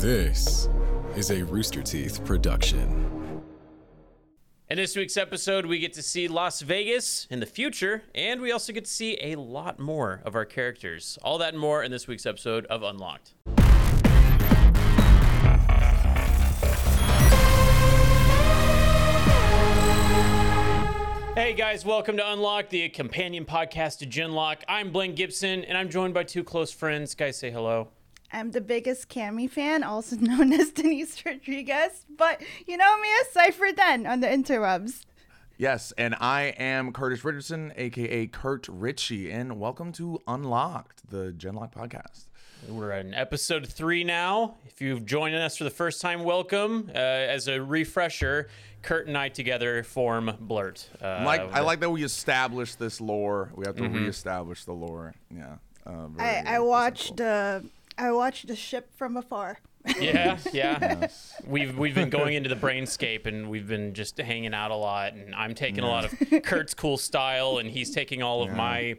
This is a Rooster Teeth production. In this week's episode, we get to see Las Vegas in the future, and we also get to see a lot more of our characters. All that and more in this week's episode of Unlocked. Hey guys, welcome to Unlock, the companion podcast to Genlock. I'm Blaine Gibson, and I'm joined by two close friends. Guys, say hello. I'm the biggest Cammy fan, also known as Dennise Rodriguez, but you know me as Cypher Den on the interwebs. Yes, and I am Curtis Richardson, aka Kurt Ritchie, and welcome to Unlocked, the Genlock podcast. We're in episode three now. If you've joined us for the first time, welcome. Uh, as a refresher, Kurt and I together form Blurt. Uh, like I like that we established this lore. We have to reestablish the lore. Yeah. Uh, very I, I watched essential. I watched the ship from afar. Yeah, yeah. We've we've been going into the brainscape and we've been just hanging out a lot. And I'm taking a lot of Kurt's cool style, and he's taking all of my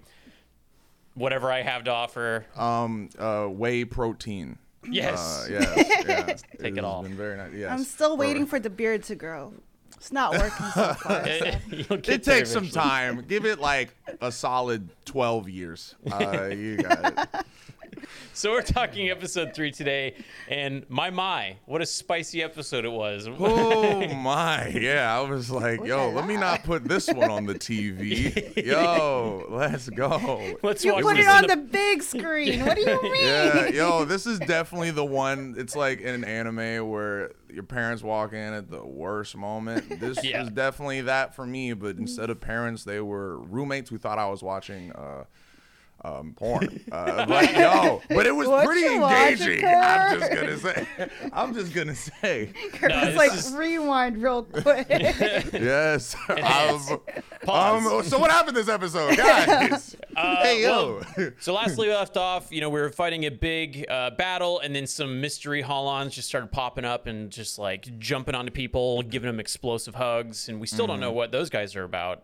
whatever I have to offer. um uh whey protein. Yes. Uh, yes, yes. Take it has all. Been very nice. Yes. I'm still waiting for the beard to grow. It's not working so far. so. You'll It takes some time. Give it like a solid 12 years. Uh, you got it. So we're talking episode three today, and my my, what a spicy episode it was. Oh my, yeah. I was like, yo, let me not put this one on the TV. Yo, let's go. Let's You watch put this it on in the big screen. What do you mean? Yeah, yo, this is definitely the one. It's like in an anime where your parents walk in at the worst moment. This Yeah. is definitely that for me, but instead of parents, they were roommates who thought I was watching. Uh, um, porn, uh, but yo, but it was What pretty engaging. I'm just gonna say, I'm just gonna say, Kurt No, was like, is- rewind real quick. yes. Um, um, so what happened this episode, guys? hey yo, So last we left off, you know, we were fighting a big uh, battle, and then some mystery Holons just started popping up and just like jumping onto people, giving them explosive hugs, and we still don't Mm-hmm. know what those guys are about.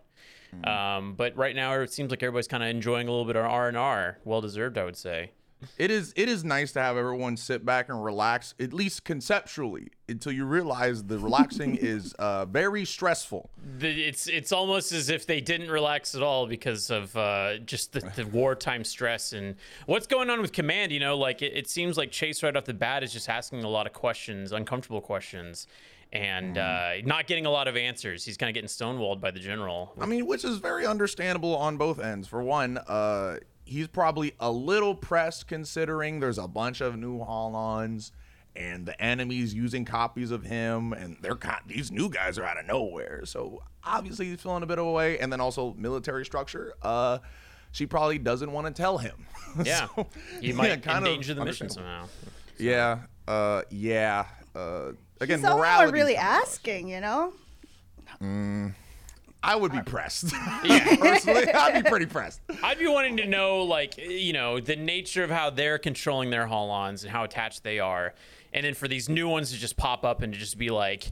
Um, but right now, it seems like everybody's kind of enjoying a little bit of R and R, well deserved, I would say. It is it is nice to have everyone sit back and relax, at least conceptually, until you realize the relaxing is uh, very stressful. The, it's it's almost as if they didn't relax at all because of uh, just the, the wartime stress and what's going on with command. You know, like it, it seems like Chase right off the bat is just asking a lot of questions, uncomfortable questions, and uh, not getting a lot of answers. He's kind of getting stonewalled by the general. I mean, which is very understandable on both ends. For one, uh, he's probably a little pressed considering there's a bunch of new Holons and the enemies using copies of him, and they're these new guys are out of nowhere. So obviously he's feeling a bit of a way, and then also military structure. Uh, she probably doesn't want to tell him. Yeah, So, he might yeah, kind of endanger the mission somehow. Yeah, uh, yeah. Uh, again, He's the only one morality. really asking, you know? Mm, I would be pressed. Yeah, personally, I'd be pretty pressed. I'd be wanting to know, like, you know, the nature of how they're controlling their Holons and how attached they are, and then for these new ones to just pop up and to just be like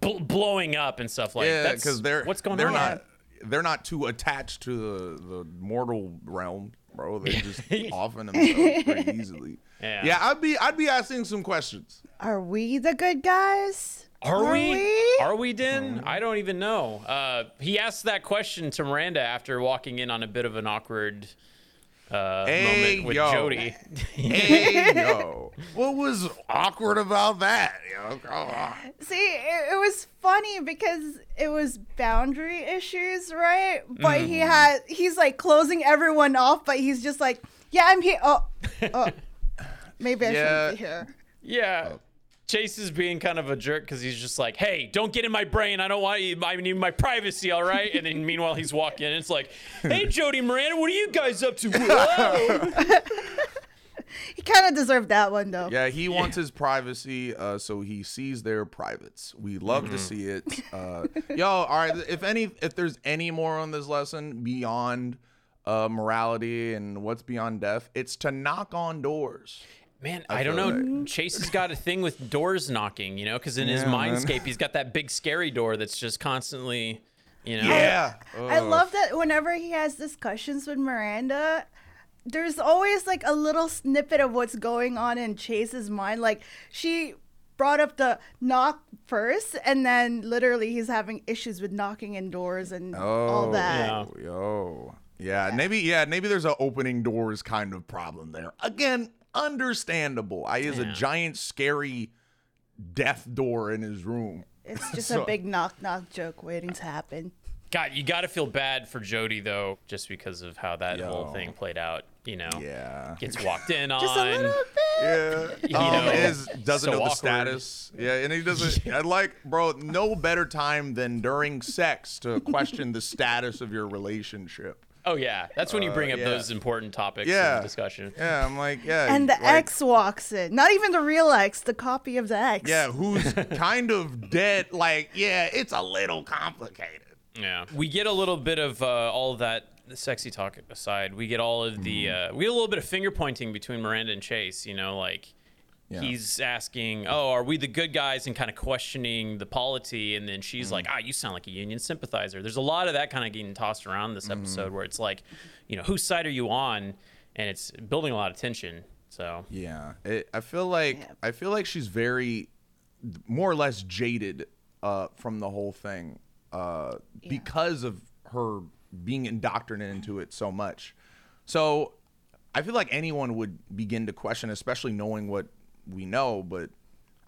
bl- blowing up and stuff like. yeah, that's because they're what's going they're on. not they're not too attached to the the mortal realm, bro. They're just offing themselves pretty easily. Yeah. yeah, I'd be I'd be asking some questions. Are we the good guys? Are, we? we? Are we, Din? I don't even know. Uh, he asked that question to Miranda after walking in on a bit of an awkward uh, Hey, moment with yo. Jody. hey yo, what was awkward about that? Yo, come on. See, it, it was funny because it was boundary issues, right? But he Mm-hmm. had he's like closing everyone off, but he's just like, "Yeah, I'm here." Oh, oh. maybe I Yeah. shouldn't be here. yeah. Chase is being kind of a jerk because he's just like, "Hey, don't get in my brain. I don't want you. I need my privacy, all right?" And then meanwhile, he's walking. in. It's like, "Hey, Jody, Miranda, what are you guys up to?" Whoa. He kind of deserved that one though. Yeah, he wants his privacy, uh, so he sees their privates. We love to see it. Uh, yo, all right. If any, if there's any more on this lesson beyond uh, morality and what's beyond death, it's to knock on doors. Man, I, don't feel know. Chase has got a thing with doors knocking, you know, because in his Yeah, man. mindscape, he's got that big scary door that's just constantly, you know. Yeah. I Ugh. love that whenever he has discussions with Miranda, there's always like a little snippet of what's going on in Chase's mind. Like she brought up the knock first, and then literally he's having issues with knocking in doors and oh, all Oh, that. Yeah. Yo. Yeah, maybe yeah, maybe there's an opening doors kind of problem there. Again, understandable. I is a giant scary death door in his room. It's just So- a big knock knock joke waiting to happen. God, you got to feel bad for Jody though, just because of how that whole thing played out. You know, Yeah. gets walked in on. Just a little bit. Yeah. Um, know, is doesn't so know the awkward. status. Yeah, and he doesn't I like, bro, no better time than during sex to question the status of your relationship. Oh yeah, that's when you bring up yeah. those important topics Yeah. in the discussion. Yeah, I'm like, yeah. And the like, ex walks in. Not even the real ex, the copy of the ex. Yeah, who's kind of dead. Like, yeah, it's a little complicated. Yeah, we get a little bit of uh, all of that sexy talk aside. We get all of the Mm-hmm. uh, we get a little bit of finger pointing between Miranda and Chase. You know, like Yeah. he's asking, "Oh, are we the good guys?" and kind of questioning the polity, and then she's like, Mm-hmm. "Ah, you sound like a union sympathizer." There's a lot of that kind of getting tossed around Mm-hmm. this episode where it's like, you know, whose side are you on? And it's building a lot of tension. So Yeah, it, I feel like I feel like she's very, more or less jaded uh, from the whole thing uh, because of her being indoctrinated into it so much. So I feel like anyone would begin to question, especially knowing what we know. But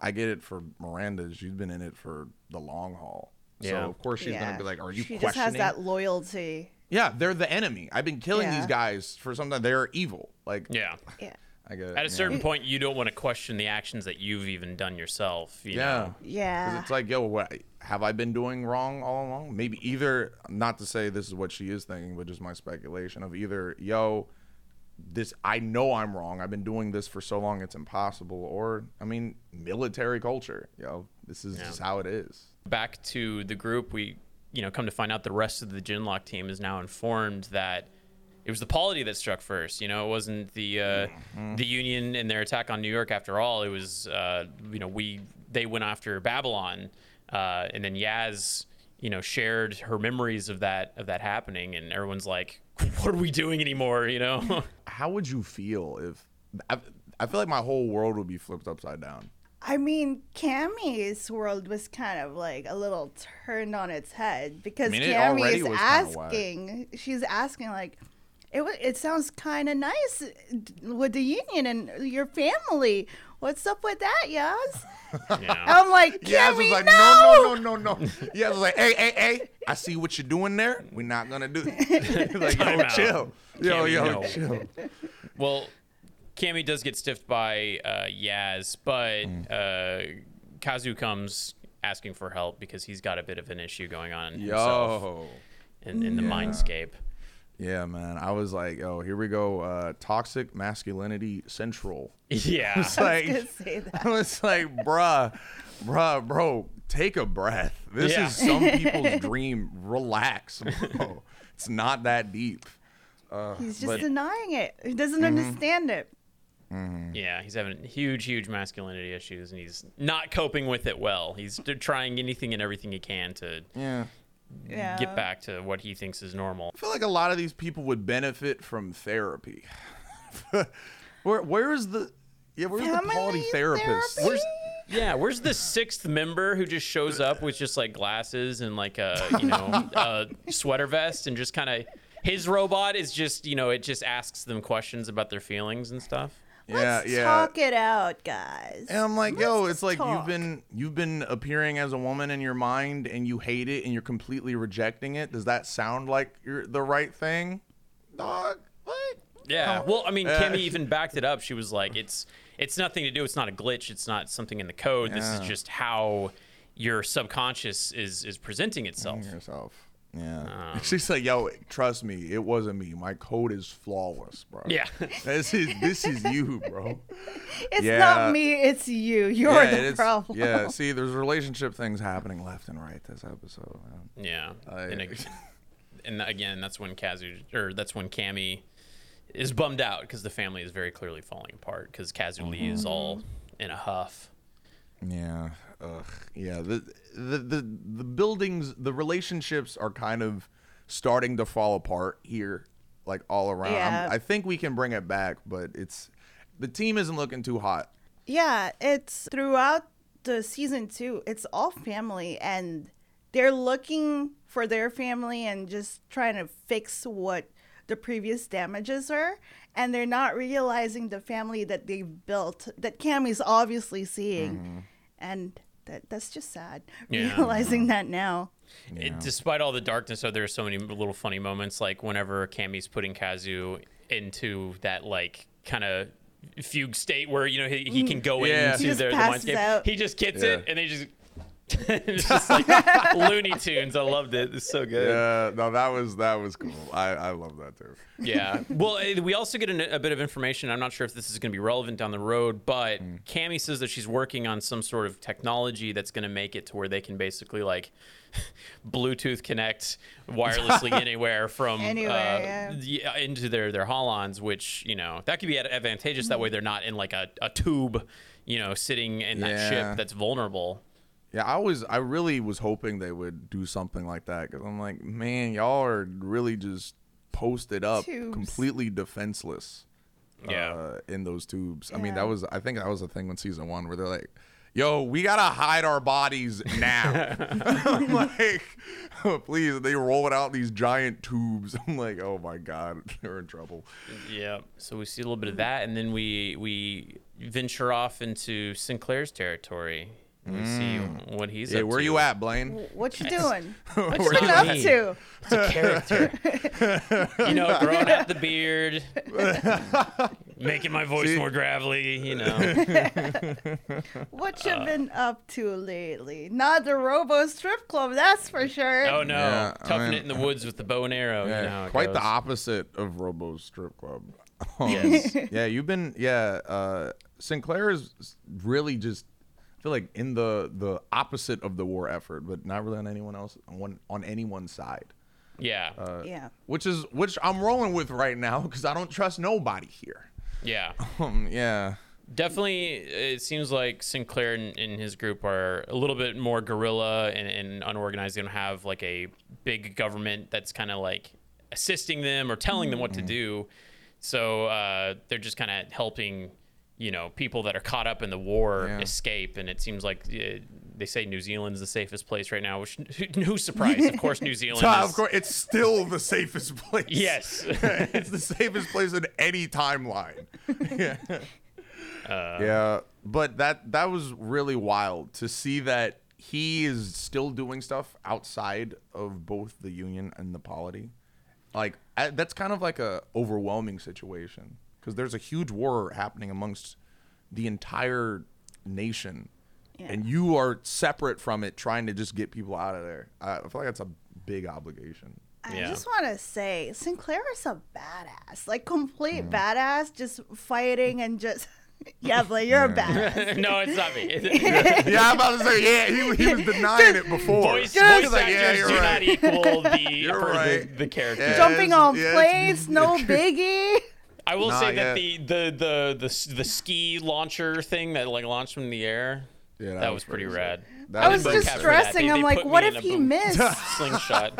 I get it for Miranda; she's been in it for the long haul. So Yeah. of course she's Yeah. gonna be like, "Are you She just has that loyalty. yeah, they're the enemy. I've been killing Yeah. these guys for some time. They're evil. Like, yeah. Yeah. I get it. At a yeah. certain point, you don't want to question the actions that you've even done yourself. You Yeah. know? Yeah. Because it's like, yo, what have I been doing wrong all along? Maybe either, not to say this is what she is thinking, but just my speculation of either, yo, this, I know I'm wrong. I've been doing this for so long, it's impossible. Or, I mean, military culture, you know. this is just how it is. back to the group, we you know come to find out the rest of the Genlock team is now informed that it was the polity that struck first. You know, it wasn't the uh, Mm-hmm. the Union and their attack on New York. After all, it was uh, you know we they went after Babylon, uh, and then Yaz you know shared her memories of that of that happening, and everyone's like, "What are we doing anymore?" You know. How would you feel if, I, I feel like my whole world would be flipped upside down. I mean, Cammy's world was kind of like a little turned on its head because mean, it Cammy is was kinda whack. asking. She's asking like, it it sounds kind of nice with the union and your family. What's up with that, Yaz? yeah. I'm like, Cammy, Yeah, was like, no. no, no, no, no, no. Yeah, was like, hey, hey, hey, I see what you're doing there. We're not gonna do it. like, yo, chill. Yo, Cammy, yo, no. chill. Well, Cammy does get stiffed by uh, Yaz, but Mm. uh, Kazu comes asking for help because he's got a bit of an issue going on himself Yo. in, in the mindscape. Yeah, man. I was like, oh, here we go. Uh, toxic masculinity central. Yeah. It's like, gonna say that. I was like, bruh, bruh, bro, take a breath. This Yeah. is some people's dream. Relax, bro. It's not that deep. Uh, He's just but- denying it. He doesn't Mm-hmm. understand it. yeah, he's having huge, huge masculinity issues, and he's not coping with it well. He's trying anything and everything he can to yeah. Yeah. get back to what he thinks is normal. I feel like a lot of these people would benefit from therapy. Where where's the yeah, where's the quality therapist? therapy? Where's yeah, where's the sixth member who just shows up with just like glasses and like a you know a sweater vest and just kind of his robot is just you know it just asks them questions about their feelings and stuff. Yeah, Let's yeah. talk it out, guys. And I'm like, yo, Let's it's like talk. you've been you've been appearing as a woman in your mind and you hate it and you're completely rejecting it. Does that sound like you're the right thing? Dog, what? Yeah. Well, I mean, Uh, Kimmy even backed it up. She was like, "It's it's nothing to do. It's not a glitch. It's not something in the code. This is just how your subconscious is is presenting itself." yourself. Yeah. Um, She's like, yo, trust me, it wasn't me. My code is flawless, bro. Yeah. This is this is you, bro. it's yeah. not me, it's you. You're yeah, the problem. Yeah, see, there's relationship things happening left and right this episode. man. Yeah. I- and, ag- and again, that's when Kazu or that's when Cammy is bummed out because the family is very clearly falling apart because Kazu Lee is all in a huff. Yeah. Ugh. Yeah. The, the the the buildings, the relationships are kind of starting to fall apart here. like all around. Yeah. I think we can bring it back, but it's the team isn't looking too hot. Yeah, it's throughout the season two. It's all family, and they're looking for their family and just trying to fix what the previous damages are, and they're not realizing the family that they've built that Cammy's obviously seeing, mm-hmm. and that that's just sad. Yeah. Realizing that now. It, despite all the darkness, though, there are so many little funny moments. Like whenever Cammy's putting Kazu into that like kind of fugue state where you know he, he can mm. go Yeah. into He just the, the mindscape. out. He just gets Yeah. it, and they just. it's just like Looney Tunes. I loved it. It's so good. Yeah, no, that was that was cool. I I love that too. Yeah. Well, eh, we also get an, a bit of information. I'm not sure if this is going to be relevant down the road, but Mm. Cammy says that she's working on some sort of technology that's going to make it to where they can basically like Bluetooth connect wirelessly anywhere from Anywhere, uh, yeah. yeah, into their their holons, which you know that could be ad- advantageous. That way, they're not in like a, a tube, you know, sitting in that Yeah. ship that's vulnerable. Yeah, I was I really was hoping they would do something like that because I'm like, man, y'all are really just posted up, Tubes. completely defenseless. Yeah. uh, in those tubes. I mean, that was I think that was a thing in season one where they're like, "Yo, we gotta hide our bodies now." I'm like, please. They rolling out these giant tubes. I'm like, oh my god, they're in trouble. Yeah. So we see a little bit of that, and then we we venture off into Sinclair's territory. And we see what he's Mm. Yeah, up where to. you at, Blaine? What you doing? What Where you been you up been? to? It's a character. you know, growing out the beard, making my voice more gravelly. You know. What you been up to lately? Not the Robo Strip Club, that's for sure. Oh no, Yeah, I toughing mean- it in the woods with the bow and arrow. you know how it quite the goes. opposite of Robo's strip club. Um, Yes. yeah, you've been yeah. Uh, Sinclair is really just I feel like in the the opposite of the war effort, but not really on anyone else on one on anyone's side. Yeah. Uh, yeah. Which is which I'm rolling with right now because I don't trust nobody here. yeah. Um, yeah. Definitely, it seems like Sinclair and, and his group are a little bit more guerrilla and, and unorganized. They don't have like a big government that's kind of like assisting them or telling them what Mm-hmm. to do. So uh, they're just kind of helping, you know, people that are caught up in the war Yeah. escape. And it seems like uh, they say New Zealand's the safest place right now. Which who's surprised? Of course, New Zealand. So, is, of course, it's still the safest place. Yes. it's the safest place in any timeline. yeah. Uh, yeah, but that that was really wild to see that he is still doing stuff outside of both the union and the polity. Like I, that's kind of like a overwhelming situation because there's a huge war happening amongst the entire nation, Yeah. and you are separate from it, trying to just get people out of there. I I feel like that's a big obligation. I Yeah. just want to say, Sinclair is a badass, like complete Mm. badass, just fighting and just. yeah, but you're a badass. no, it's not me. yeah, I'm about to say, yeah, he, he was denying it before. voice, He voice like, actors yeah, you're do not right. equal the, You're per- the, right. the character. Yeah. Jumping on yes. planes, no biggie. I will Not say that the, the the the the ski launcher thing that like launched from the air, Yeah, that, was pretty sick. rad. That I was was Boom just cap for that. stressing. They- I'm they like, what in if a he boom- missed? slingshot.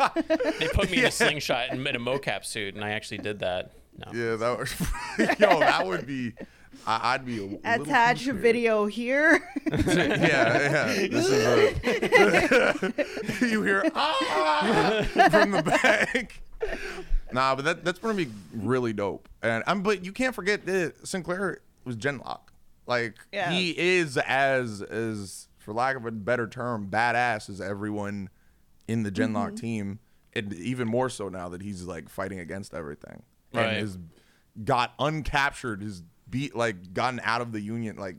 they put me in a slingshot and in a mocap suit, and I actually did that. No. Yeah, that was. yo, that would be. I, I'd be a little Attach a video here. yeah, yeah. This is a. you hear ah from the back. Nah, but that that's gonna be really dope. And I'm, but you can't forget that Sinclair was Genlock. Like Yeah. he is as as for lack of a better term, badass as everyone in the Genlock mm-hmm. team, and even more so now that he's like fighting against everything Right. and has got uncaptured, has beat like gotten out of the union, like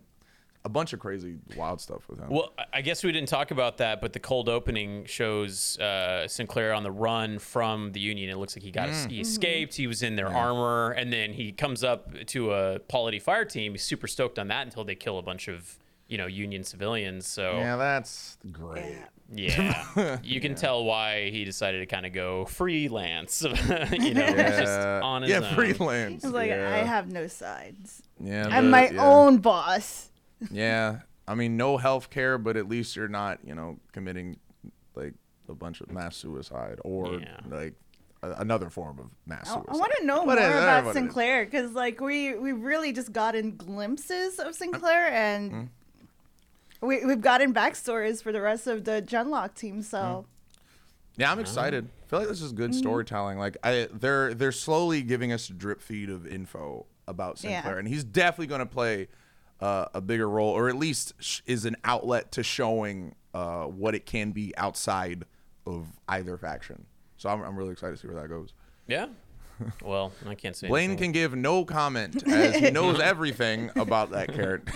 a bunch of crazy wild stuff with him. Well, I- I guess we didn't talk about that, but the cold opening shows uh, Sinclair on the run from the Union. It looks like he got Mm. he escaped. He was in their armor, and then he comes up to a Polity fire team. He's super stoked on that until they kill a bunch of you know Union civilians. So yeah, that's great. yeah, you can tell why he decided to kind of go freelance. you know, just on his yeah, own. freelance. It's like yeah. I have no sides. yeah, I'm the- my yeah. own boss. Yeah, I mean, no health care, but at least you're not, you know, committing like a bunch of mass suicide or Yeah. like a, another form of mass suicide. I, suicide. want to know But more it- about what it is. Sinclair because, like, we we really just gotten glimpses of Sinclair, uh, and Mm. we we've gotten backstories for the rest of the Genlock team. So mm-hmm. Yeah, I'm excited. I feel like this is good mm-hmm. storytelling. Like I, they're they're slowly giving us a drip feed of info about Yeah. Sinclair, and he's definitely going to play uh, a bigger role, or at least sh- is an outlet to showing uh, what it can be outside of either faction. So I'm, I'm really excited to see where that goes. Yeah. Well, I can't say. Blaine anything. can give no comment as he knows everything about that character.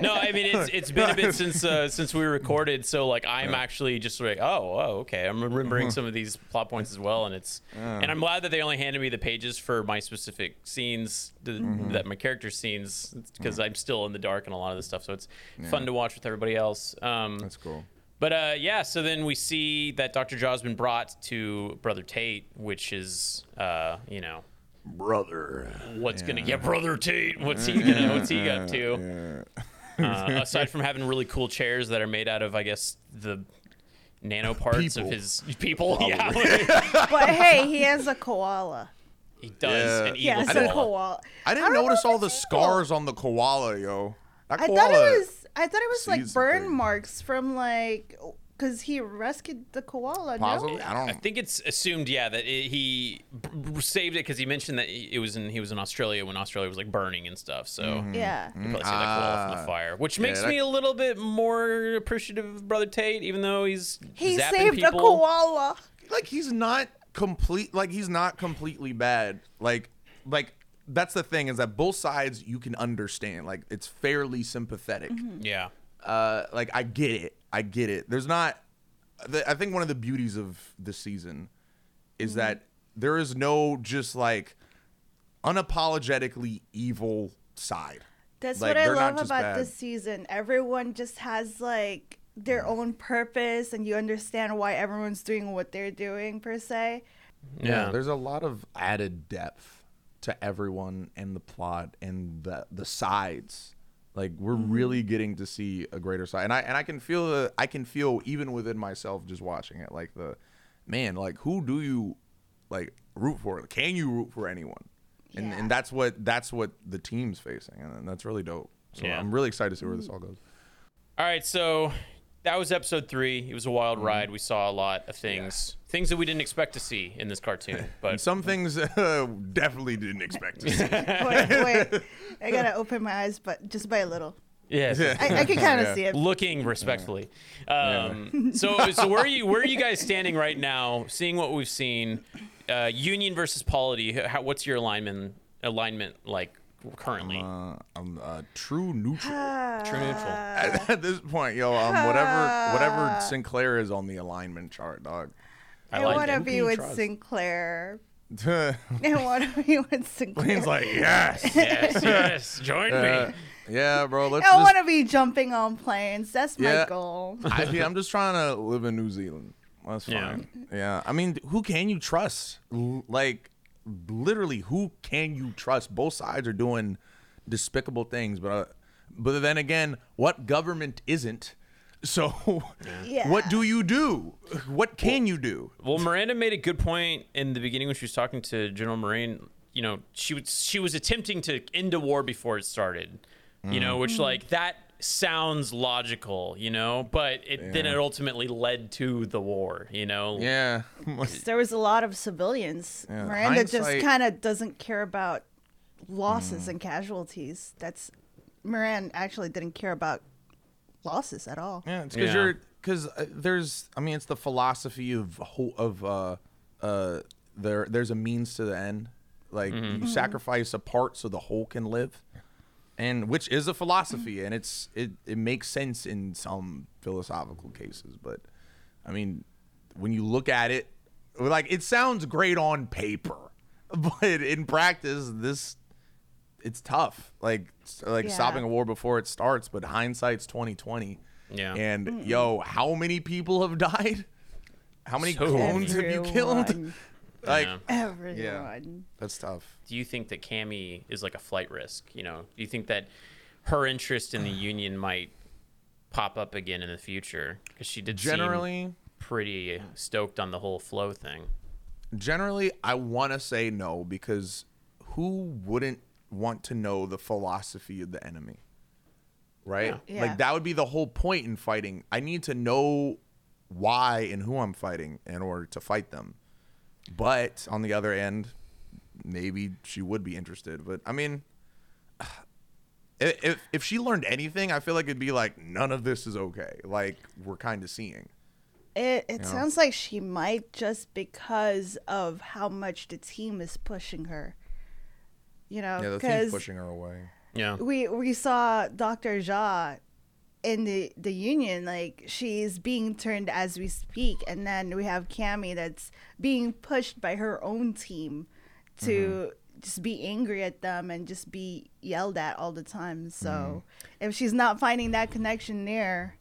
No, I mean it's it's been a bit since uh, since we recorded, so like I'm actually just like, oh, oh, okay. I'm remembering some of these plot points as well, and it's and I'm glad that they only handed me the pages for my specific scenes, the, that my character scenes, because I'm still in the dark and a lot of this stuff. So it's fun to watch with everybody else. Um, That's cool. But uh, yeah, so then we see that Dr. Jaw's been brought to Brother Tate, which is, uh, you know, Brother. what's gonna get Brother Tate? What's he gonna? What's he up to? Uh, aside from having really cool chairs that are made out of, I guess, the nano parts People. of his people. Yeah, but hey, he has a koala. he does. Yeah. An He evil has a koala. koala. I didn't don't notice all the scars on the koala, yo. That I thought it was. I thought it was like sees burn things. marks from like because he rescued the koala. Possibly. No? I don't. I think it's assumed, yeah, that it, he b- b- saved it because he mentioned that it was in he was in Australia when Australia was like burning and stuff. So Mm-hmm. Yeah. you probably saved that koala from Ah. the fire, which makes that- me a little bit more appreciative of Brother Tate, even though he's He zapping saved people. a koala. like he's not complete like he's not completely bad like like that's the thing is that both sides you can understand like it's fairly sympathetic mm-hmm. Yeah. uh like i get it i get it there's not the, i think one of the beauties of the season is mm-hmm. that there is no just like unapologetically evil side That's Like, what I love about bad. this season. Everyone just has like their mm-hmm. own purpose, and you understand why everyone's doing what they're doing per se. Yeah. there's a lot of added depth to everyone and the plot and the the sides. Like we're mm-hmm. really getting to see a greater side, and I and I can feel the I can feel even within myself just watching it. Like the man, like who do you like root for? Can you root for anyone? And Yeah. and that's what that's what the team's facing, and that's really dope. So Yeah. I'm really excited to see where this all goes. All right, so that was episode three. It was a wild Mm-hmm. ride. We saw a lot of things, things that we didn't expect to see in this cartoon. But some things uh, definitely didn't expect to see. Wait, wait. I gotta open my eyes, but just by a little. yes, I, I can kind of Yeah. see it. looking respectfully. Um, so, so where are you? Where are you guys standing right now? Seeing what we've seen, uh, Union versus Polity. How, what's your alignment alignment like currently? Uh, I'm uh, true neutral. True neutral. at, at this point, yo, um, whatever whatever Sinclair is on the alignment chart, dog. I I like want to it. be you with trust? Sinclair. Blaine I want to be with Sinclair. like, yes, Yes, yes. Join Uh, me. yeah, bro. Let's I want to be jumping on planes. That's my Yeah. goal. I, yeah, I'm just trying to live in New Zealand. That's fine. Yeah. I mean, who can you trust? Like, literally, who can you trust? Both sides are doing despicable things, but uh, but then again, what government isn't? So, Yeah. what do you do? What can you do? Well, Miranda made a good point in the beginning when she was talking to General Marine. You know, she was she was attempting to end a war before it started. You know, which like that sounds logical. You know, but it then it ultimately led to the war. You know. Yeah. There was a lot of civilians. Yeah, Miranda just kind of doesn't care about losses and casualties. That's Miranda actually didn't care about losses at all. Yeah, it's because Yeah. you're because uh, there's I mean it's the philosophy of ho- of uh uh there there's a means to the end. Like you sacrifice a part so the whole can live, and which is a philosophy, and it's it it makes sense in some philosophical cases, but I mean when you look at it, like it sounds great on paper, but in practice this it's tough. Like like Yeah. stopping a war before it starts, but hindsight's twenty twenty. Yeah. And yo, how many people have died? How many So clones have you killed? Everyone. Like Yeah. Everyone. that's tough. Do you think that Cammy is like a flight risk? You know, do you think that her interest in the Union might pop up again in the future? Because she did seem Generally, pretty stoked on the whole flow thing. generally I want to say no because who wouldn't want to know the philosophy of the enemy? Right? Yeah. Like that would be the whole point in fighting. I need to know why and who I'm fighting in order to fight them. But on the other end, maybe she would be interested. But I mean, if if she learned anything, I feel like it'd be like none of this is okay. Like we're kind of seeing. It it sounds like she might just because of how much the team is pushing her. You know, Yeah, the team's pushing her away. Yeah. we we saw Dr. Ja in the the union like she's being turned as we speak. And then we have Cammy that's being pushed by her own team to mm-hmm. just be angry at them and just be yelled at all the time. So mm-hmm. if she's not finding that connection there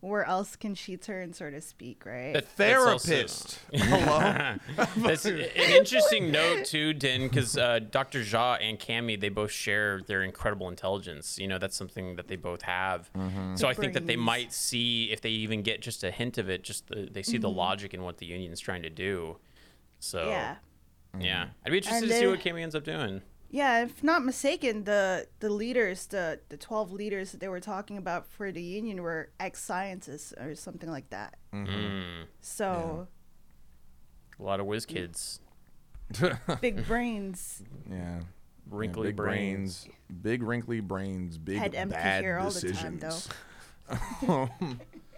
where else can she turn so to speak right That- that's also- Therapist. Hello. That's an interesting note too, Din, because uh, Dr. Ja and Cami, they both share their incredible intelligence. You know, that's something that they both have. Mm-hmm. So I think that they might see if they even get just a hint of it. Just the, they see the mm-hmm. logic in what the union's trying to do. So yeah yeah, mm-hmm. I'd be interested And to see what Cami ends up doing. Yeah, if not mistaken, the the leaders, the the twelve leaders that they were talking about for the union were ex scientists or something like that. Mm. So A lot of whiz kids, big brains. yeah. wrinkly big brains. big wrinkly brains, big Head empty bad here all the time, decisions.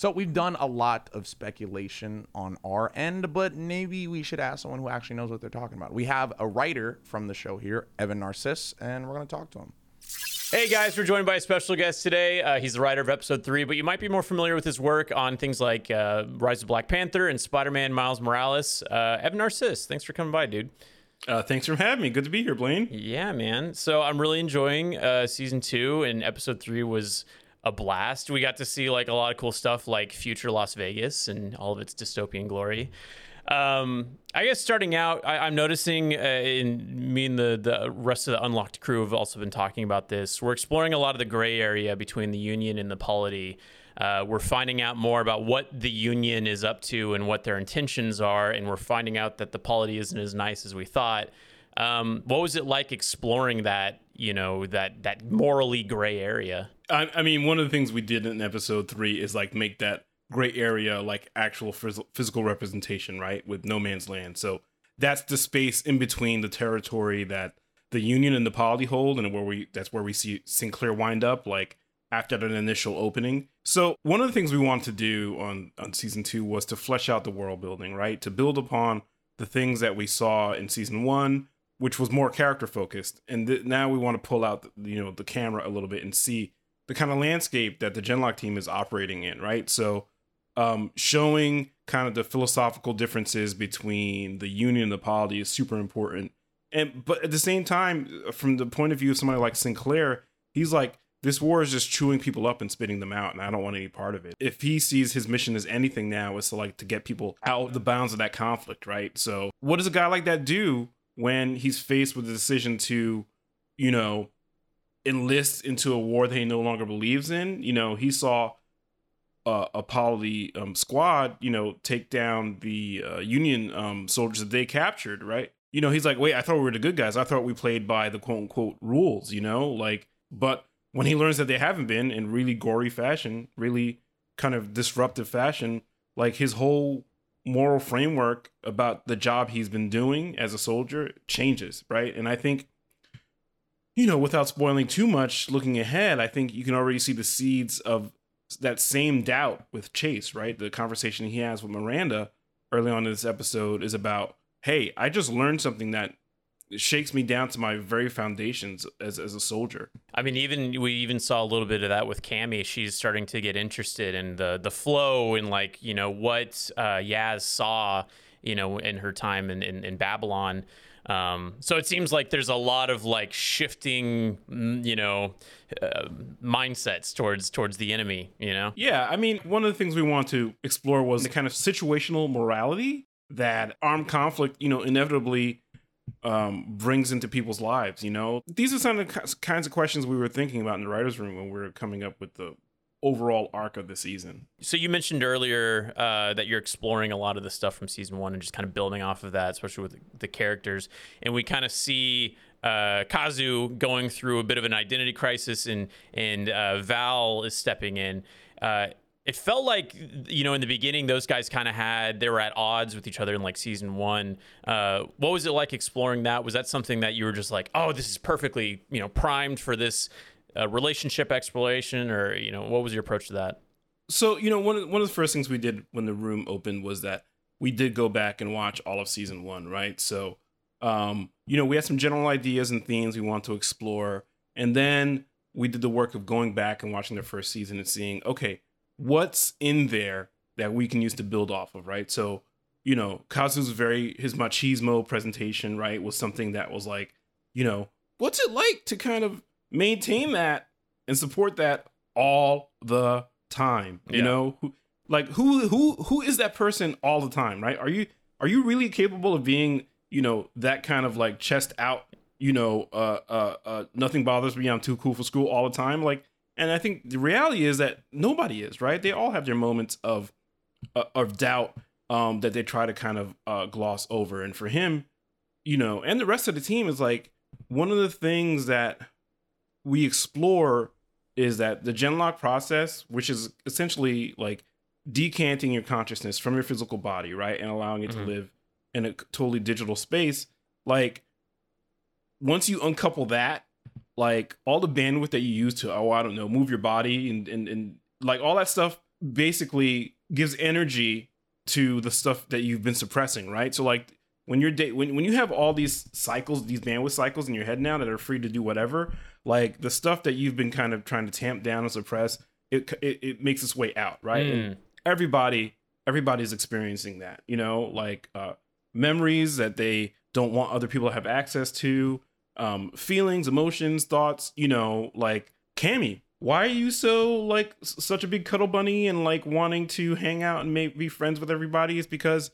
so we've done a lot of speculation on our end, but maybe we should ask someone who actually knows what they're talking about. We have a writer from the show here, Evan Narcisse, and we're going to talk to him. Hey guys, we're joined by a special guest today. Uh, he's the writer of episode three, but you might be more familiar with his work on things like uh, Rise of Black Panther and Spider Man Miles Morales. Uh, Evan Narcisse, thanks for coming by, dude. Uh, thanks for having me. Good to be here, Blaine. Yeah, man. So I'm really enjoying uh, season two, and episode three was a blast. We got to see like a lot of cool stuff, like future Las Vegas and all of its dystopian glory. Um, I guess starting out, I, I'm noticing, uh, in me and the the rest of the Unlocked crew have also been talking about this. We're exploring a lot of the gray area between the Union and the Polity. Uh, we're finding out more about what the Union is up to and what their intentions are, and we're finding out that the Polity isn't as nice as we thought. Um, what was it like exploring that, you know, that that morally gray area? I, I mean, one of the things we did in episode three is like make that gray area like actual phys- physical representation, right? With no man's land. So that's the space in between the territory that the Union and the Polity hold, and where we that's where we see Sinclair wind up, like after an initial opening. So one of the things we wanted to do on on season two was to flesh out the world building, right? To build upon the things that we saw in season one, which was more character focused, and th- now we want to pull out you know the camera a little bit and see the kind of landscape that the Genlock team is operating in, right? So um, showing kind of the philosophical differences between the union and the polity is super important. And but at the same time, from the point of view of somebody like Sinclair, he's like, this war is just chewing people up and spitting them out, and I don't want any part of it. If he sees his mission as anything now, is to like to get people out of the bounds of that conflict, right? So what does a guy like that do when he's faced with the decision to, you know, enlist into a war that he no longer believes in? You know, he saw uh, a poly um, squad, you know, take down the uh, Union um, soldiers that they captured, right? You know, he's like, wait, I thought we were the good guys. I thought we played by the quote unquote rules, you know, like, but when he learns that they haven't been in really gory fashion, really kind of disruptive fashion, like his whole moral framework about the job he's been doing as a soldier changes, right? And I think you know, without spoiling too much, looking ahead, I think you can already see the seeds of that same doubt with Chase, right? The conversation he has with Miranda early on in this episode is about, hey, I just learned something that shakes me down to my very foundations as, as a soldier. I mean, even we even saw a little bit of that with Cammy. She's starting to get interested in the the flow and like you know what uh, Yaz saw, you know, in her time in in, in Babylon. Um, so it seems like there's a lot of like shifting, mm, you know, uh, mindsets towards towards the enemy. You know. Yeah, I mean, one of the things we want to explore was the kind of situational morality that armed conflict, you know, inevitably um, brings into people's lives. You know, these are some of the kinds of questions we were thinking about in the writers' room when we were coming up with the overall arc of the season. So you mentioned earlier uh, that you're exploring a lot of the stuff from season one and just kind of building off of that, especially with the characters. And we kind of see uh, Kazu going through a bit of an identity crisis, and and uh, Val is stepping in. Uh, it felt like you know in the beginning those guys kind of had they were at odds with each other in like season one. Uh, what was it like exploring that? Was that something that you were just like, oh, this is perfectly you know primed for this uh, relationship exploration, or you know what was your approach to that? So you know one of, one of the first things we did when the room opened was that we did go back and watch all of season one, right? So um, you know, we had some general ideas and themes we want to explore. And then we did the work of going back and watching the first season and seeing, okay, what's in there that we can use to build off of, right? So, you know, Kazu's very, his machismo presentation, right, was something that was like, you know, what's it like to kind of maintain that and support that all the time? You Yeah. know, like who who who is that person all the time, right? Are you are you really capable of being you know that kind of like chest out you know uh uh, uh nothing bothers me i'm too cool for school all the time like and i think the reality is that nobody is right they all have their moments of uh, of doubt um that they try to kind of uh gloss over and for him you know and the rest of the team is like one of the things that we explore is that the genlock process which is essentially like decanting your consciousness from your physical body right and allowing it Mhm. to live in a totally digital space like once you uncouple that like all the bandwidth that you use to oh i don't know move your body and and, and like all that stuff basically gives energy to the stuff that you've been suppressing right so like when you're da- when, when you have all these cycles these bandwidth cycles in your head now that are free to do whatever like the stuff that you've been kind of trying to tamp down and suppress it it, it makes its way out right? And everybody everybody's experiencing that you know? Like uh memories that they don't want other people to have access to um feelings emotions thoughts you know? Like Cammy why are you so like such a big cuddle bunny and like wanting to hang out and make, be friends with everybody? Is because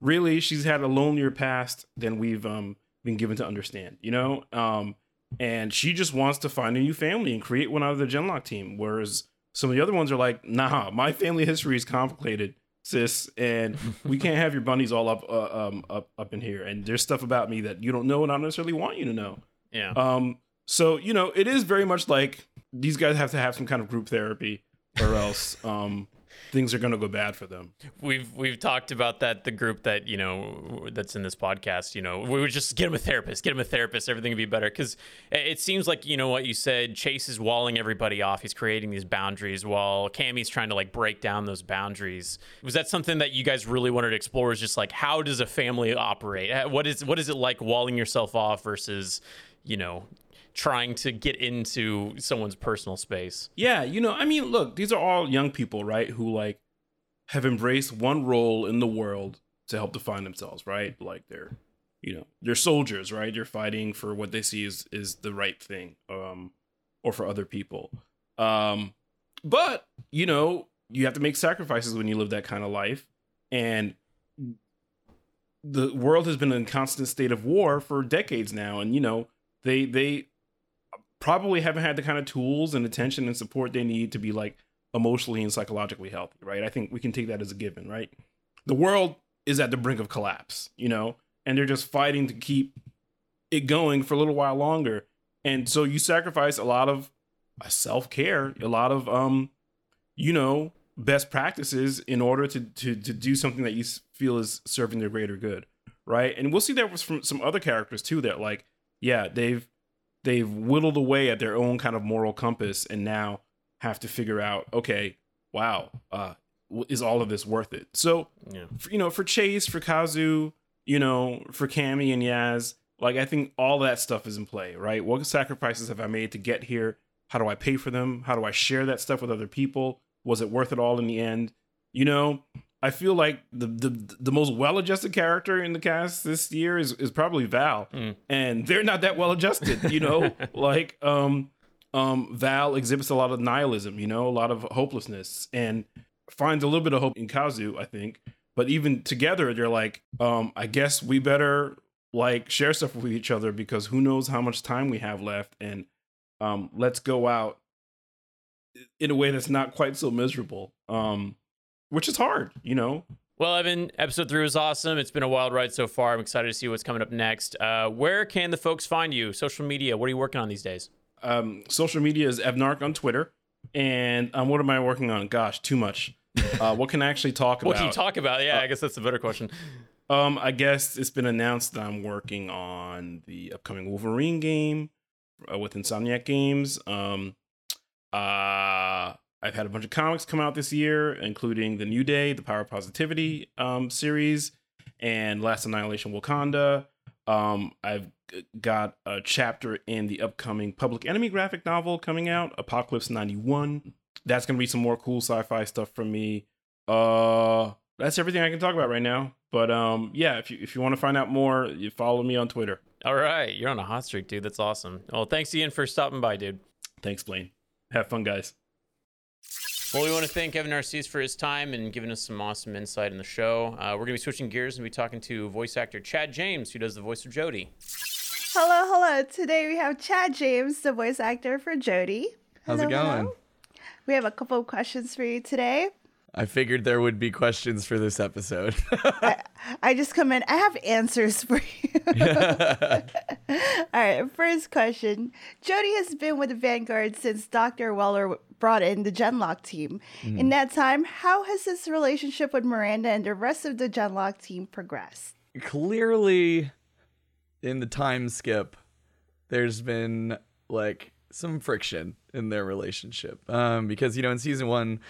really she's had a lonelier past than we've um been given to understand you know? Um and she just wants to find a new family and create one out of the genlock team whereas some of the other ones are like nah my family history is complicated sis and we can't have your bunnies all up uh, um up up in here and there's stuff about me that you don't know and i don't necessarily want you to know Yeah. um so you know it is very much like these guys have to have some kind of group therapy or else um things are going to go bad for them. We've we've talked about that the group that you know that's in this podcast you know we would just get him a therapist get him a therapist everything would be better. Because it seems like you know what you said chase is walling everybody off. He's creating these boundaries while Cammy's trying to like break down those boundaries. Was that something that you guys really wanted to explore is just like how does a family operate? What is what is it like walling yourself off versus you know trying to get into someone's personal space Yeah, you know, I mean, look, these are all young people, right? Who like have embraced one role in the world to help define themselves, right? Like they're, you know, they're soldiers, right? They're fighting for what they see is is the right thing, um, or for other people. Um, but you know, you have to make sacrifices when you live that kind of life, and the world has been in a constant state of war for decades now, and you know, they they probably haven't had the kind of tools and attention and support they need to be like emotionally and psychologically healthy, right? I think we can take that as a given, right? The world is at the brink of collapse, you know, and they're just fighting to keep it going for a little while longer. And so you sacrifice a lot of self-care, a lot of um you know, best practices in order to to to do something that you feel is serving the greater good, right? And we'll see that was from some other characters too that like yeah, they've they've whittled away at their own kind of moral compass and now have to figure out okay wow uh is all of this worth it? So yeah. for, you know for chase for kazu you know for Cammy and yaz like i think all that stuff is in play right? What sacrifices have i made to get here? How do i pay for them? How do i share that stuff with other people? Was it worth it all in the end? You know i feel like the the, the most well-adjusted character in the cast this year is, is probably val Mm. and they're not that well adjusted you know like um um val exhibits a lot of nihilism you know a lot of hopelessness and finds a little bit of hope in kazu i think but even together they're like um i guess we better like share stuff with each other because who knows how much time we have left and um let's go out in a way that's not quite so miserable. Um, which is hard, you know. Well, Evan, episode three was awesome. It's been a wild ride so far. I'm excited to see what's coming up next. Uh, where can the folks find you? Social media. What are you working on these days? Um, social media is EvNarc on Twitter, and um, what am I working on? Gosh, too much. Uh, what can I actually talk about? What can you talk about? Yeah, I guess that's a better question. Um, I guess it's been announced that I'm working on the upcoming Wolverine game uh, with Insomniac Games. Um, uh, I've had a bunch of comics come out this year, including the New Day, the Power of Positivity um, series, and Last Annihilation Wakanda. Um, I've got a chapter in the upcoming Public Enemy graphic novel coming out, Apocalypse 91. That's going to be some more cool sci-fi stuff from me. Uh, that's everything I can talk about right now. But um, yeah, if you if you want to find out more, you follow me on Twitter. All right, you're on a hot streak, dude. That's awesome. Well, thanks Ian for stopping by, dude. Thanks, Blaine. Have fun, guys. Well, we want to thank Evan Narcisse for his time and giving us some awesome insight in the show. Uh, we're going to be switching gears and be talking to voice actor Chad James, who does the voice of Jody. Hello, hello. Today we have Chad James, the voice actor for Jody. How's it going? hello. We have a couple of questions for you today. I figured there would be questions for this episode. I just come in. I have answers for you. All right, first question. Jody has been with the Vanguard since Dr. Weller brought in the Genlock team. In that time, how has his relationship with Miranda and the rest of the Genlock team progressed? Clearly, in the time skip, there's been like some friction in their relationship. Um, because you know, in season one,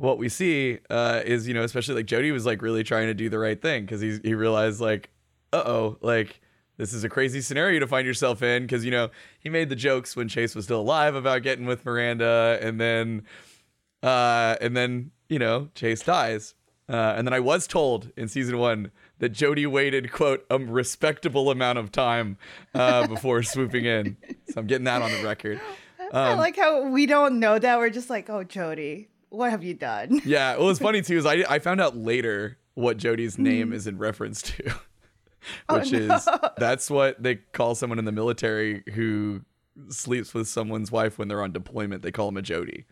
what we see uh, is you know, especially like Jody was like really trying to do the right thing because he he realized like, uh oh, like this is a crazy scenario to find yourself in because you know he made the jokes when Chase was still alive about getting with Miranda, and then uh, and then you know Chase dies. Uh, and then I was told in season one that Jody waited, quote, a respectable amount of time uh, before swooping in. So I'm getting that on the record. I like how we don't know that. We're just like, oh, Jody, what have you done? Yeah, well, what's funny too is I, I found out later what Jody's name is in reference to, which is that's what they call someone in the military who sleeps with someone's wife when they're on deployment. They call him a Jody.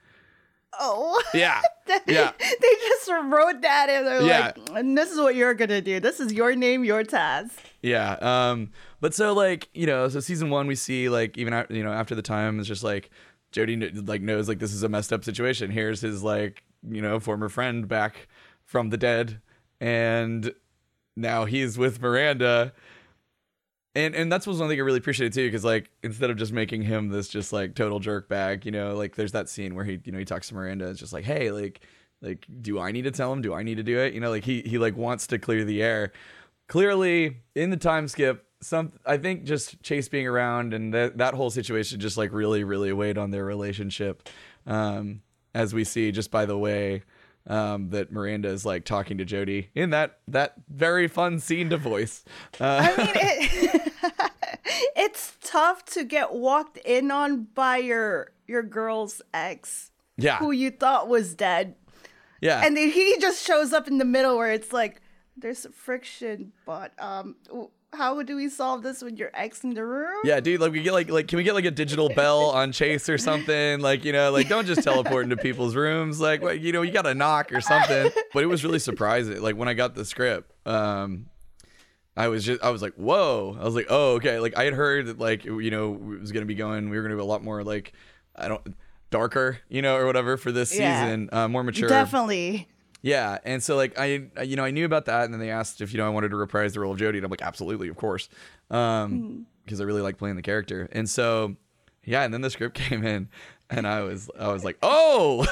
Oh. Yeah, yeah. they just wrote that in. They're Yeah. like, and this is what you're gonna do. This is your name, your task. Yeah. Um. But so like you know, so season one we see like even you know after the time it's just like Jody like knows like this is a messed up situation. Here's his like you know former friend back from the dead, and now he's with Miranda. And and that's one thing I really appreciated too, because like instead of just making him this just like total jerk bag, you know, like there's that scene where he you know he talks to Miranda, it's just like, hey, like like do I need to tell him? Do I need to do it? You know, like he he like wants to clear the air clearly in the time skip some i think just chase being around and that that whole situation just like really really weighed on their relationship um as we see just by the way um that miranda is like talking to jody in that that very fun scene to voice. Uh I mean, it, it's tough to get walked in on by your your girl's ex, yeah. who you thought was dead, yeah. And then he just shows up in the middle where it's like there's friction, but um, how do we solve this with your ex in the room? Yeah, dude, like we get like like can we get like a digital bell on Chase or something? Like, you know, like don't just teleport into people's rooms. Like, like, you know, you got to knock or something. But it was really surprising. Like when I got the script, um I was just I was like, "Whoa." I was like, "Oh, okay." Like I had heard that like you know, it was going to be going we were going to be a lot more like I don't darker, you know, or whatever for this Yeah. season, uh, more mature. Definitely. Yeah, and so like I, you know, I knew about that, and then they asked if you know I wanted to reprise the role of Jody, and I'm like, absolutely, of course, um, because I really like playing the character, and so yeah, and then the script came in, and I was, I was like, oh,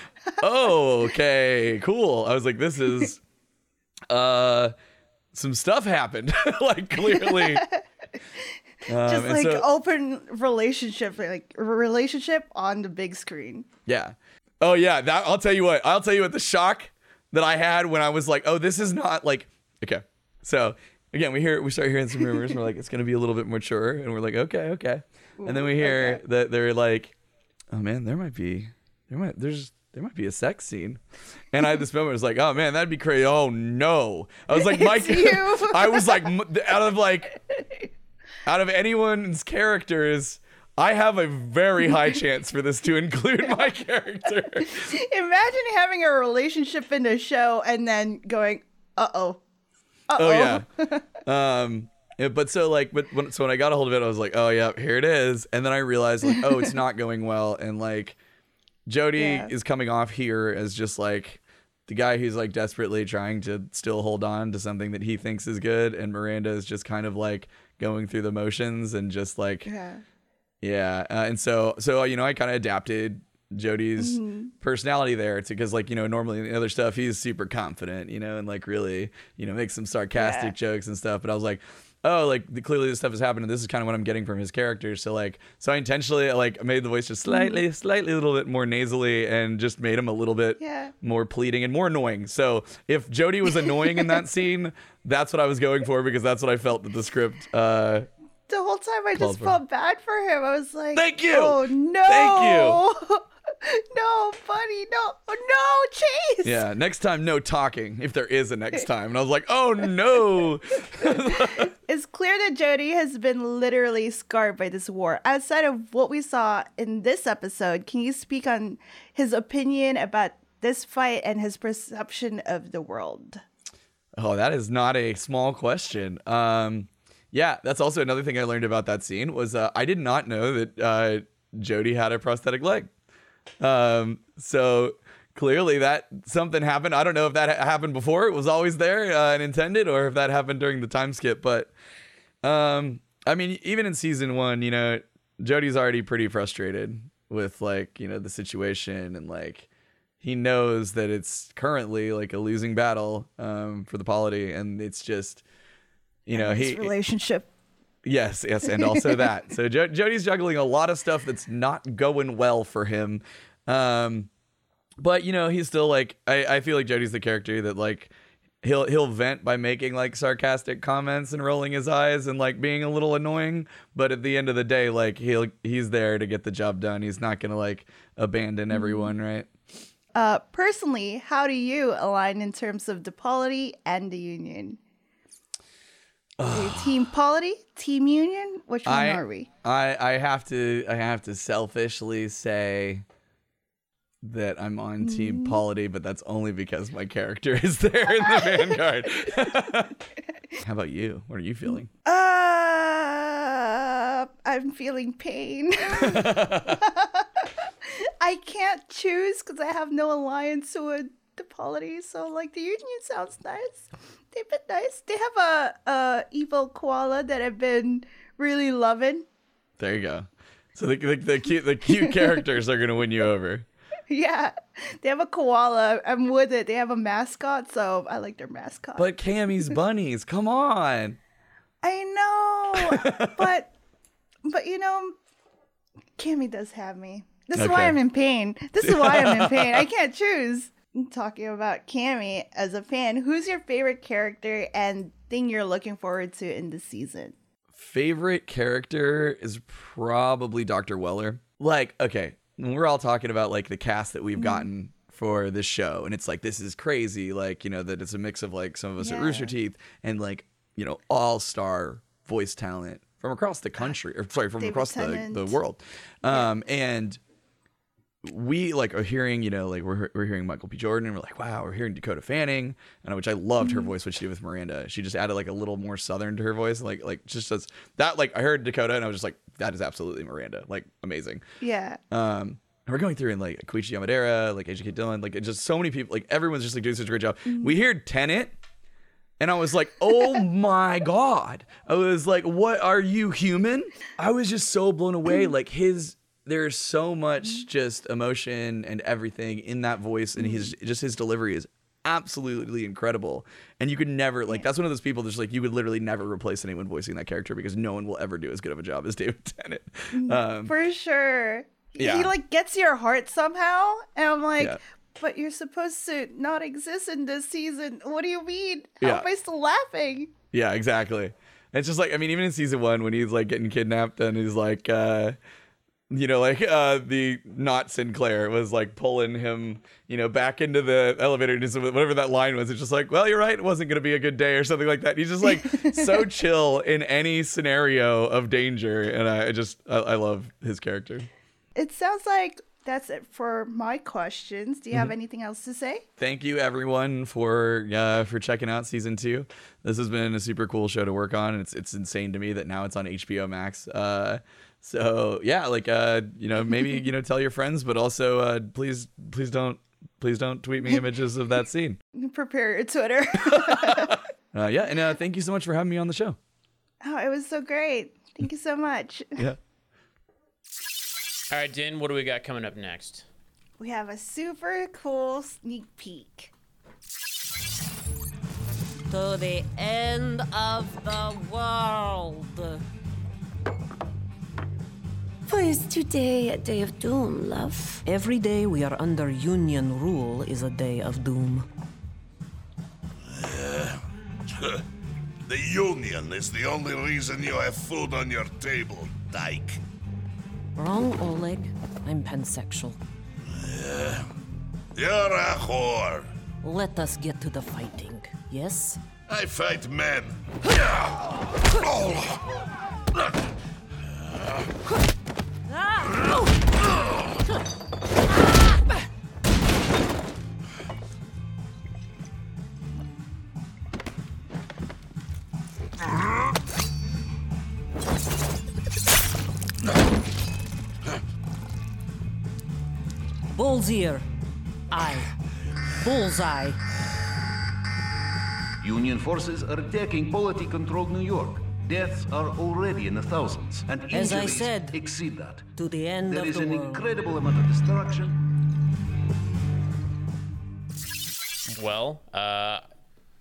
oh, okay, cool. I was like, this is, uh, some stuff happened, like clearly. Um, Just like so- open relationship, like relationship on the big screen. Yeah. Oh yeah. That I'll tell you what. I'll tell you what. The shock that I had when I was like, oh, this is not like okay. So again, we hear we start hearing some rumors. and we're like, it's gonna be a little bit mature, and we're like, okay, okay. And then we hear okay. that they're like, oh man, there might be there might there's there might be a sex scene. And I had this moment I was like, oh man, that'd be crazy. Oh no. I was like, Mike. I was like out of like out of anyone's characters, I have a very high chance for this to include my character. Imagine having a relationship in the show and then going, uh oh. Oh yeah. um yeah, but so like but when, so when I got a hold of it I was like, "Oh yeah, here it is." And then I realized like, "Oh, it's not going well." And like Jody Yeah. is coming off here as just like the guy who's like desperately trying to still hold on to something that he thinks is good and Miranda is just kind of like going through the motions and just like Yeah. Yeah, uh, and so so you know I kind of adapted Jody's personality there to because like you know normally in the other stuff he's super confident you know and like really you know makes some sarcastic Yeah. jokes and stuff but I was like oh like the, clearly this stuff is happening this is kind of what I'm getting from his character so like so I intentionally like made the voice just slightly slightly a little bit more nasally and just made him a little bit Yeah. more pleading and more annoying so if Jody was annoying in that scene that's what I was going for because that's what I felt that the script uh The whole time I just felt bad for him. I was like, Thank you. Oh no. Thank you. no, buddy. No. No, Chase. Yeah, next time, no talking, if there is a next time. And I was like, oh no. It's clear that Jody has been literally scarred by this war. Outside of what we saw in this episode, can you speak on his opinion about this fight and his perception of the world? Oh, that is not a small question. Um, yeah, that's also another thing I learned about that scene was uh, I did not know that uh, Jody had a prosthetic leg. Um, so clearly that something happened. I don't know if that ha- happened before it was always there uh, and intended, or if that happened during the time skip. But um, I mean, even in season one, you know, Jody's already pretty frustrated with like you know the situation and like he knows that it's currently like a losing battle um, for the polity, and it's just you know His he relationship. Yes, yes, and also that. So jo- Jody's juggling a lot of stuff that's not going well for him. Um, but you know, he's still like I, I feel like Jody's the character that like he'll he'll vent by making like sarcastic comments and rolling his eyes and like being a little annoying. But at the end of the day, like he'll he's there to get the job done. He's not gonna like abandon everyone, right? Uh, personally, how do you align in terms of the polity and the union? Team polity, team union? Which one I, are we? I I have to I have to selfishly say that I'm on Team Polity, but that's only because my character is there in the Vanguard. How about you? What are you feeling? Uh, I'm feeling pain. I can't choose because I have no alliance so with the polity. So, like, the union sounds nice. They've been nice. They have a, a evil koala that I've been really loving. There you go. So the, the, the cute the cute characters are gonna win you over. Yeah, they have a koala. I'm with it. They have a mascot, so I like their mascot. But Cammie's bunnies, come on. I know, but but you know, Cammie does have me. This is Okay. why I'm in pain. This is why I'm in pain. I can't choose. Talking about Cammie as a fan, who's your favorite character and thing you're looking forward to in this season? favorite character is probably Dr. Weller. Like, okay, we're all talking about like the cast that we've gotten for this show, and it's like this is crazy, like, you know, that it's a mix of like some of us at Rooster Teeth and like, you know, all star voice talent from across the country, or sorry, from David across the, Tennant. the world. Um, and we like are hearing, you know, like we're we're hearing Michael B. Jordan, and we're like, wow, we're hearing Dakota Fanning, and which I loved her mm-hmm. voice, what she did with Miranda. She just added like a little more southern to her voice, like like just as that. Like I heard Dakota, and I was just like, that is absolutely Miranda, like amazing. Yeah. Um, and we're going through and like Koichi Yamadera, like Asia Dillon, like just so many people, like everyone's just like doing such a great job. Mm-hmm. We heard Tennant, and I was like, oh my god! I was like, what are you human? I was just so blown away. Mm-hmm. Like his, there's so much just emotion and everything in that voice, and his just his delivery is absolutely incredible. And you could never like that's one of those people that's like you would literally never replace anyone voicing that character because no one will ever do as good of a job as David Tennant. Um, For sure. Yeah. He like gets your heart somehow. And I'm like, Yeah. but you're supposed to not exist in this season. What do you mean? How Yeah. am I still laughing? Yeah, exactly. It's just like I mean, even in season one when he's like getting kidnapped and he's like, uh you know, like uh, the not Sinclair was like pulling him, you know, back into the elevator, just whatever that line was. It's just like, well, you're right, it wasn't gonna be a good day or something like that. He's just like so chill in any scenario of danger, and I, I just I, I love his character. It sounds like that's it for my questions. Do you have anything else to say? Thank you everyone for uh, for checking out season two. This has been a super cool show to work on. and It's it's insane to me that now it's on HBO Max. Uh, so yeah, like uh, you know, maybe you know, tell your friends, but also uh, please please don't please don't tweet me images of that scene. Prepare your Twitter. Uh, yeah, and uh, thank you so much for having me on the show. oh, it was so great. Thank you so much. Yeah. All right, Din, what do we got coming up next? We have a super cool sneak peek. to the end of the world. Why is today a day of doom, love? Every day we are under Union rule is a day of doom. The Union is the only reason you have food on your table, dyke. Wrong, Oleg. I'm pansexual. You're a whore. Let us get to the fighting, yes? I fight men. Oh. Ah! Bull's ear. Eye. Bullseye. Union forces are attacking polity-controlled New York. Deaths are already in the thousands, and As I injuries said, exceed that. To the end There of is the an world. incredible amount of destruction. Well, uh,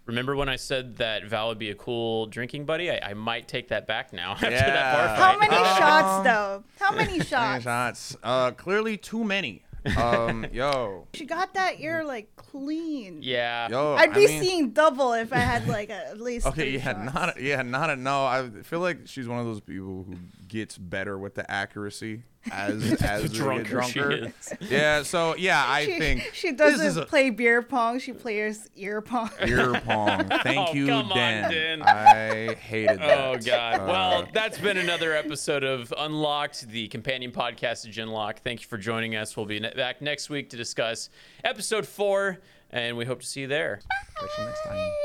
remember when I said that Val would be a cool drinking buddy? I, I might take that back now after that Yeah. bar How fight. many shots, though? How many Many shots? shots. Uh, clearly too many. Um, yo, She got that ear like clean. Yeah. yo. I'd I be mean- seeing double if I had like a, at least. Okay, yeah, shots. not yeah, not a no. I feel like she's one of those people who gets better with the accuracy as as they drunker she drunker. is. Yeah, so yeah, I She, think she doesn't is a play beer pong. She plays ear pong. ear pong. Thank Oh, you, come on, Dan. Dan. I hated that. Oh God! Uh, well, that's been another episode of Unlocked, the companion podcast to Genlock. Thank you for joining us. We'll be ne- back next week to discuss episode four, and we hope to see you there. catch you next time.